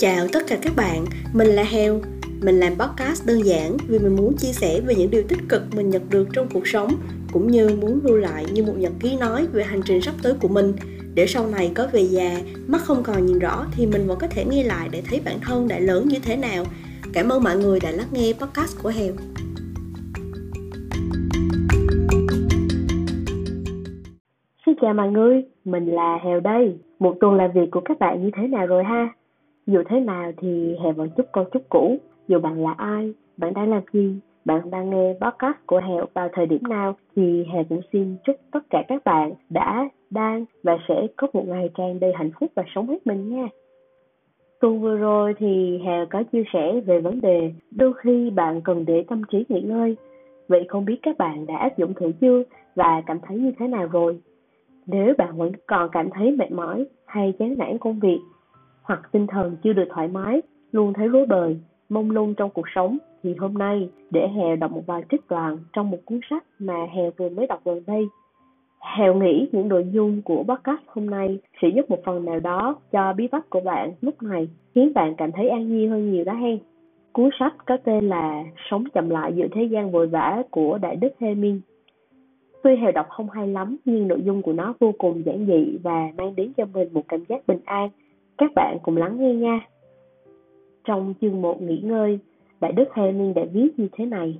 Chào tất cả các bạn, mình là Heo. Mình làm podcast đơn giản vì mình muốn chia sẻ về những điều tích cực mình nhận được trong cuộc sống cũng như muốn lưu lại như một nhật ký nói về hành trình sắp tới của mình để sau này có về già, mắt không còn nhìn rõ thì mình vẫn có thể nghe lại để thấy bản thân đã lớn như thế nào. Cảm ơn mọi người đã lắng nghe podcast của Heo. Xin chào mọi người, mình là Heo đây. Một tuần làm việc của các bạn như thế nào rồi ha? Dù thế nào thì hè vẫn chúc câu chúc cũ. Dù bạn là ai, bạn đang làm gì, bạn đang nghe podcast của Heo vào thời điểm nào thì hè cũng xin chúc tất cả các bạn đã, đang và sẽ có một ngày tràn đầy hạnh phúc và sống hết mình nha. Tuần vừa rồi thì hè có chia sẻ về vấn đề đôi khi bạn cần để tâm trí nghỉ ngơi. Vậy không biết các bạn đã áp dụng thử chưa và cảm thấy như thế nào rồi? Nếu bạn vẫn còn cảm thấy mệt mỏi hay chán nản công việc hoặc tinh thần chưa được thoải mái, luôn thấy rối bời, mông lung trong cuộc sống thì hôm nay để Hèo đọc một vài trích đoạn trong một cuốn sách mà Hèo vừa mới đọc gần đây. Hèo nghĩ những nội dung của podcast hôm nay sẽ giúp một phần nào đó cho bí bách của bạn lúc này, khiến bạn cảm thấy an nhiên hơn nhiều đó hen. Cuốn sách có tên là Sống chậm lại giữa thế gian vội vã của Đại Đức Hê Minh Tuy Hèo đọc không hay lắm nhưng nội dung của nó vô cùng giản dị và mang đến cho mình một cảm giác bình an. Các bạn cùng lắng nghe nha. Trong chương 1 nghỉ ngơi, Đại Đức Heming đã viết như thế này.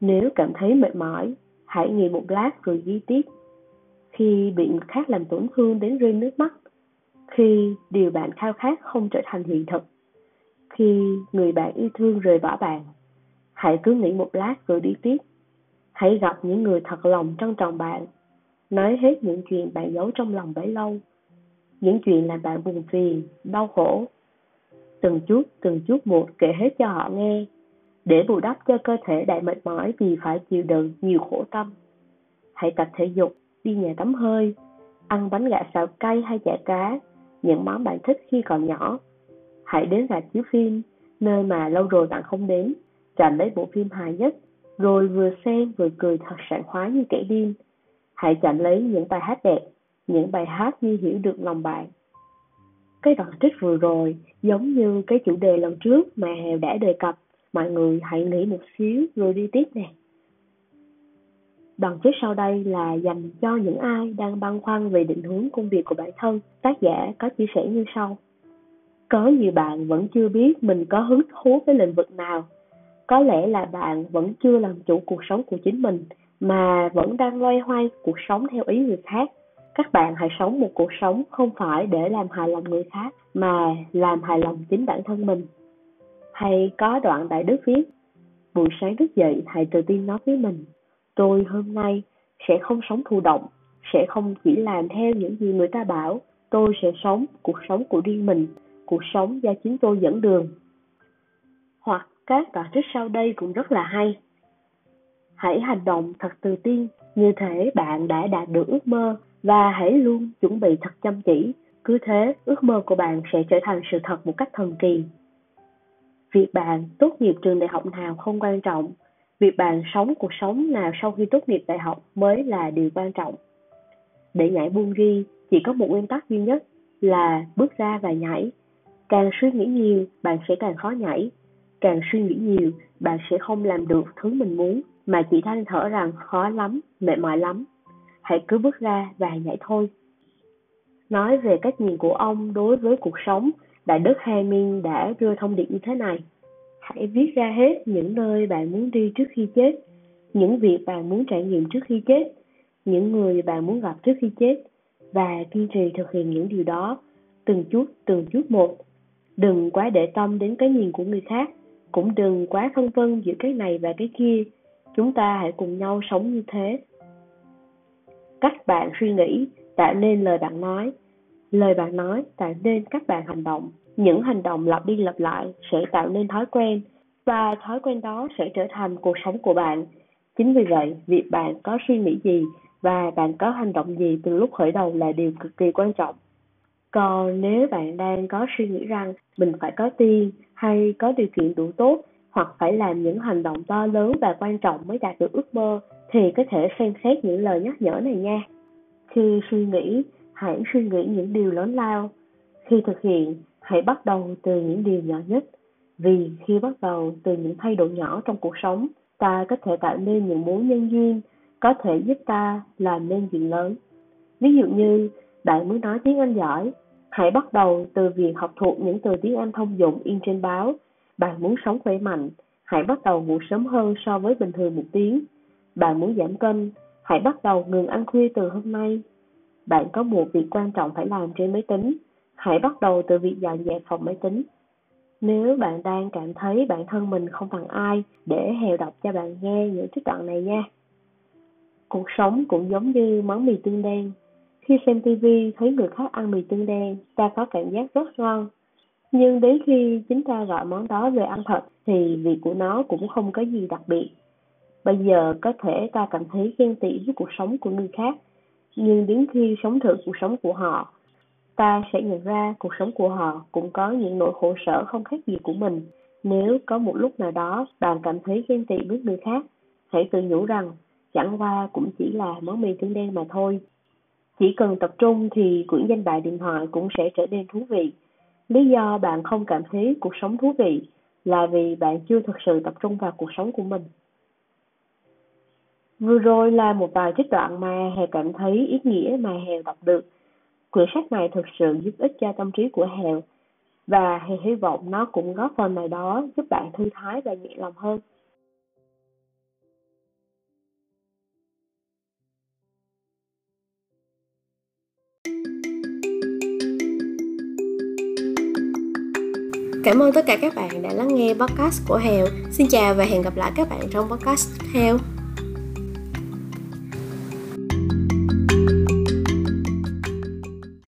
Nếu cảm thấy mệt mỏi, hãy nghỉ một lát rồi ghi tiếp. Khi bị người khác làm tổn thương đến rơi nước mắt, khi điều bạn khao khát không trở thành hiện thực, khi người bạn yêu thương rời bỏ bạn, hãy cứ nghỉ một lát rồi đi tiếp Hãy gặp những người thật lòng trân trọng bạn. Nói hết những chuyện bạn giấu trong lòng bấy lâu. Những chuyện làm bạn buồn phiền, đau khổ. Từng chút, từng chút một kể hết cho họ nghe. Để bù đắp cho cơ thể đại mệt mỏi vì phải chịu đựng nhiều khổ tâm. Hãy tập thể dục, đi nhà tắm hơi, ăn bánh gạo xào cay hay chả cá, những món bạn thích khi còn nhỏ. Hãy đến rạp chiếu phim, nơi mà lâu rồi bạn không đến, chọn lấy bộ phim hài nhất rồi vừa xem vừa cười thật sảng khoái như kẻ điên. Hãy chọn lấy những bài hát đẹp, những bài hát như hiểu được lòng bạn. Cái đoạn trích vừa rồi giống như cái chủ đề lần trước mà Hèo đã đề cập. Mọi người hãy nghĩ một xíu rồi đi tiếp nè. Đoạn trích sau đây là dành cho những ai đang băn khoăn về định hướng công việc của bản thân. Tác giả có chia sẻ như sau. Có nhiều bạn vẫn chưa biết mình có hứng thú với lĩnh vực nào có lẽ là bạn vẫn chưa làm chủ cuộc sống của chính mình, mà vẫn đang loay hoay cuộc sống theo ý người khác các bạn hãy sống một cuộc sống không phải để làm hài lòng người khác mà làm hài lòng chính bản thân mình. Hay có đoạn đại đức viết buổi sáng thức dậy hãy tự tin nói với mình tôi hôm nay sẽ không sống thụ động sẽ không chỉ làm theo những gì người ta bảo. Tôi sẽ sống cuộc sống của riêng mình cuộc sống do chính tôi dẫn đường. Hoặc các đoạn trích sau đây cũng rất là hay. Hãy hành động thật tự tin, như thể bạn đã đạt được ước mơ và hãy luôn chuẩn bị thật chăm chỉ. Cứ thế, ước mơ của bạn sẽ trở thành sự thật một cách thần kỳ. Việc bạn tốt nghiệp trường đại học nào không quan trọng, việc bạn sống cuộc sống nào sau khi tốt nghiệp đại học mới là điều quan trọng. Để nhảy buông ghi chỉ có một nguyên tắc duy nhất là bước ra và nhảy. Càng suy nghĩ nhiều, bạn sẽ càng khó nhảy càng suy nghĩ nhiều bạn sẽ không làm được thứ mình muốn mà chỉ than thở rằng khó lắm mệt mỏi lắm hãy cứ bước ra và nhảy thôi. Nói về cách nhìn của ông đối với cuộc sống, đại đức Hamin đã đưa thông điệp như thế này. Hãy viết ra hết những nơi bạn muốn đi trước khi chết, những việc bạn muốn trải nghiệm trước khi chết, những người bạn muốn gặp trước khi chết, và kiên trì thực hiện những điều đó từng chút từng chút một. Đừng quá để tâm đến cái nhìn của người khác, cũng đừng quá phân vân giữa cái này và cái kia. Chúng ta hãy cùng nhau sống như thế cách bạn suy nghĩ, tạo nên lời bạn nói. Lời bạn nói tạo nên các bạn hành động. Những hành động lặp đi lặp lại sẽ tạo nên thói quen, và thói quen đó sẽ trở thành cuộc sống của bạn. Chính vì vậy, việc bạn có suy nghĩ gì và bạn có hành động gì từ lúc khởi đầu là điều cực kỳ quan trọng. Còn nếu bạn đang có suy nghĩ rằng mình phải có tiền hay có điều kiện đủ tốt, hoặc phải làm những hành động to lớn và quan trọng mới đạt được ước mơ thì có thể xem xét những lời nhắc nhở này nha. Khi suy nghĩ, hãy suy nghĩ những điều lớn lao. Khi thực hiện, hãy bắt đầu từ những điều nhỏ nhất vì khi bắt đầu từ những thay đổi nhỏ trong cuộc sống ta có thể tạo nên những mối nhân duyên có thể giúp ta làm nên chuyện lớn ví dụ như bạn muốn nói tiếng anh giỏi hãy bắt đầu từ việc học thuộc những từ tiếng anh thông dụng in trên báo bạn muốn sống khỏe mạnh hãy bắt đầu ngủ sớm hơn so với bình thường một tiếng bạn muốn giảm cân, hãy bắt đầu ngừng ăn khuya từ hôm nay. Bạn có một việc quan trọng phải làm trên máy tính, hãy bắt đầu từ việc dọn dẹp phòng máy tính. Nếu bạn đang cảm thấy bản thân mình không bằng ai, để hèo đọc cho bạn nghe những trích đoạn này nha. Cuộc sống cũng giống như món mì tương đen. Khi xem tv thấy người khác ăn mì tương đen, ta có cảm giác rất ngon. Nhưng đến khi chúng ta gọi món đó về ăn thật, thì vị của nó cũng không có gì đặc biệt bây giờ có thể ta cảm thấy ghen tị với cuộc sống của người khác, nhưng đến khi sống thử cuộc sống của họ, ta sẽ nhận ra cuộc sống của họ cũng có những nỗi khổ sở không khác gì của mình. Nếu có một lúc nào đó bạn cảm thấy ghen tị với người khác, hãy tự nhủ rằng chẳng qua cũng chỉ là món mì tương đen mà thôi. Chỉ cần tập trung thì quyển danh bạ điện thoại cũng sẽ trở nên thú vị. Lý do bạn không cảm thấy cuộc sống thú vị là vì bạn chưa thực sự tập trung vào cuộc sống của mình vừa rồi là một vài trích đoạn mà hèo cảm thấy ý nghĩa mà hèo đọc được quyển sách này thực sự giúp ích cho tâm trí của hèo và hèo hy vọng nó cũng góp phần nào đó giúp bạn thư thái và nhẹ lòng hơn Cảm ơn tất cả các bạn đã lắng nghe podcast của Hèo. Xin chào và hẹn gặp lại các bạn trong podcast tiếp theo.